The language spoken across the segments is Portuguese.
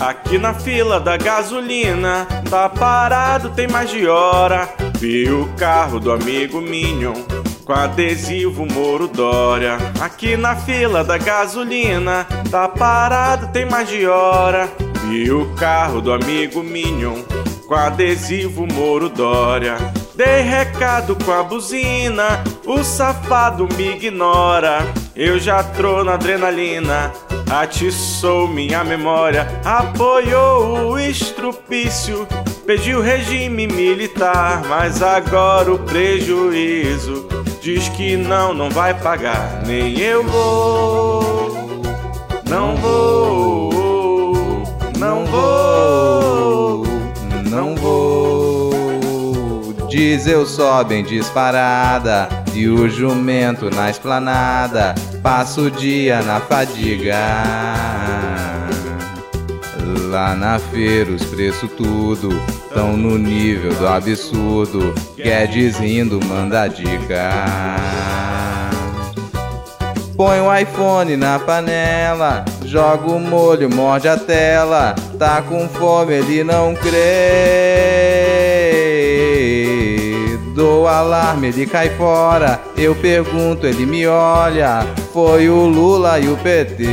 Aqui na fila da gasolina, tá parado tem mais de hora. Vi o carro do amigo Minion com adesivo Moro Dória. Aqui na fila da gasolina, tá parado tem mais de hora. Vi o carro do amigo Minion com adesivo Moro Dória. Dei recado com a buzina, o safado me ignora. Eu já tô na adrenalina, atiçou minha memória, apoiou o estrupício, pediu regime militar, mas agora o prejuízo diz que não, não vai pagar, nem eu vou, não vou, não vou, não vou. Diz eu sobem disparada e o jumento na esplanada passa o dia na fadiga. Lá na feira os preços tudo tão no nível do absurdo. Guedes rindo manda dica. Põe o iPhone na panela, joga o molho, morde a tela. Tá com fome, ele não crê. Dou alarme, ele cai fora. Eu pergunto, ele me olha. Foi o Lula e o PT.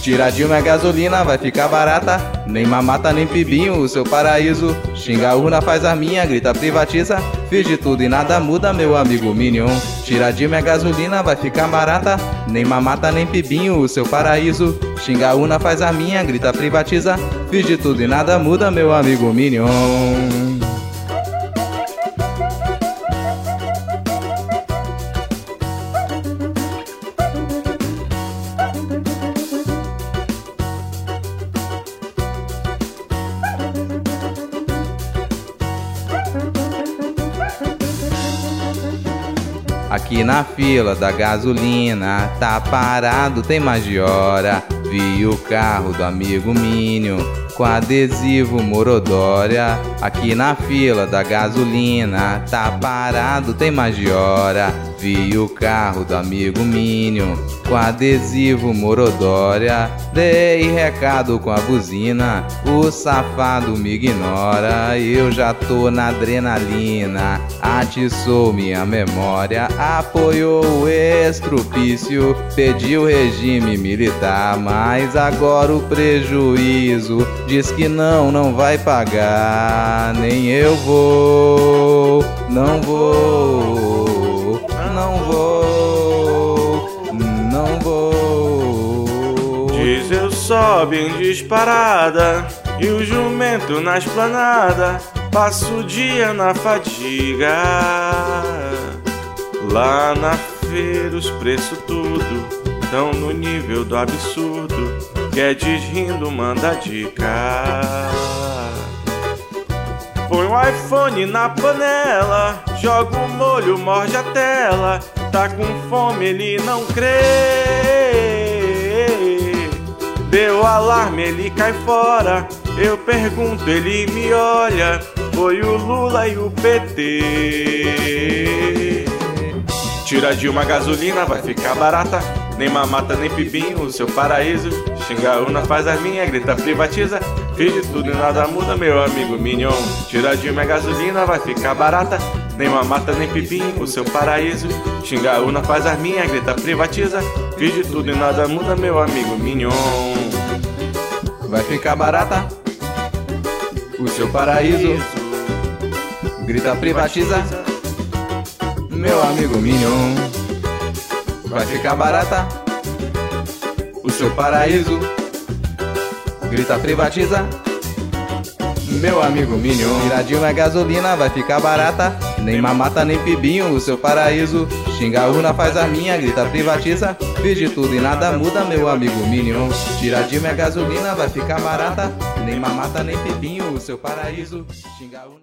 Tira Dilma a gasolina, vai ficar barata. Nem mamata, nem pibinho, o seu paraíso. Xinga a urna, faz a minha, grita, privatiza. Fiz de tudo e nada muda, meu amigo Minion. Tira Dilma a gasolina, vai ficar barata. Nem mamata, nem pibinho, o seu paraíso. Xinga a urna, faz a minha, grita, privatiza. Fiz de tudo e nada muda, meu amigo Minion. Aqui na fila da gasolina, tá parado tem mais de hora. Vi o carro do amigo Mínio com adesivo Morodória. Aqui na fila da gasolina, tá parado tem mais de hora. Vi o carro do amigo Mínio com adesivo Morodória. Dei recado com a buzina, o safado me ignora. Eu já tô na adrenalina, atiçou minha memória, apoiou o estrupício, pediu regime militar, mas agora o prejuízo diz que não, não vai pagar. Nem eu vou, não vou, não vou, não vou. Diesel sobe em disparada e o jumento na esplanada passa o dia na fadiga. Lá na feira os preços tudo tão no nível do absurdo. Guedes rindo manda dica. Põe o iPhone na panela, joga o molho, morde a tela. Tá com fome, ele não crê. Deu alarme, ele cai fora. Eu pergunto, ele me olha. Foi o Lula e o PT. Tira de uma gasolina, vai ficar barata. Nem mamata, nem pibinho, o seu paraíso. Xinga a urna, faz a minha, grita, privatiza. Fiz de tudo e nada muda, meu amigo Minion. Tira de uma gasolina, vai ficar barata. Nem mamata, nem pibinho, o seu paraíso. Xinga a urna, faz a minha, grita, privatiza. Fiz de tudo e nada muda, meu amigo Minion. Vai ficar barata o seu paraíso. Grita, privatiza. Meu amigo Minion, vai ficar barata o seu paraíso. Grita, privatiza. Meu amigo Minion, Tiradinho é gasolina, vai ficar barata. Nem mamata, nem pibinho, o seu paraíso. Xinga a urna, faz a minha, grita, privatiza. Fiz de tudo e nada muda, meu amigo Minion. Tiradinho é gasolina, vai ficar barata. Nem mamata, nem pibinho, o seu paraíso. Xinga a urna.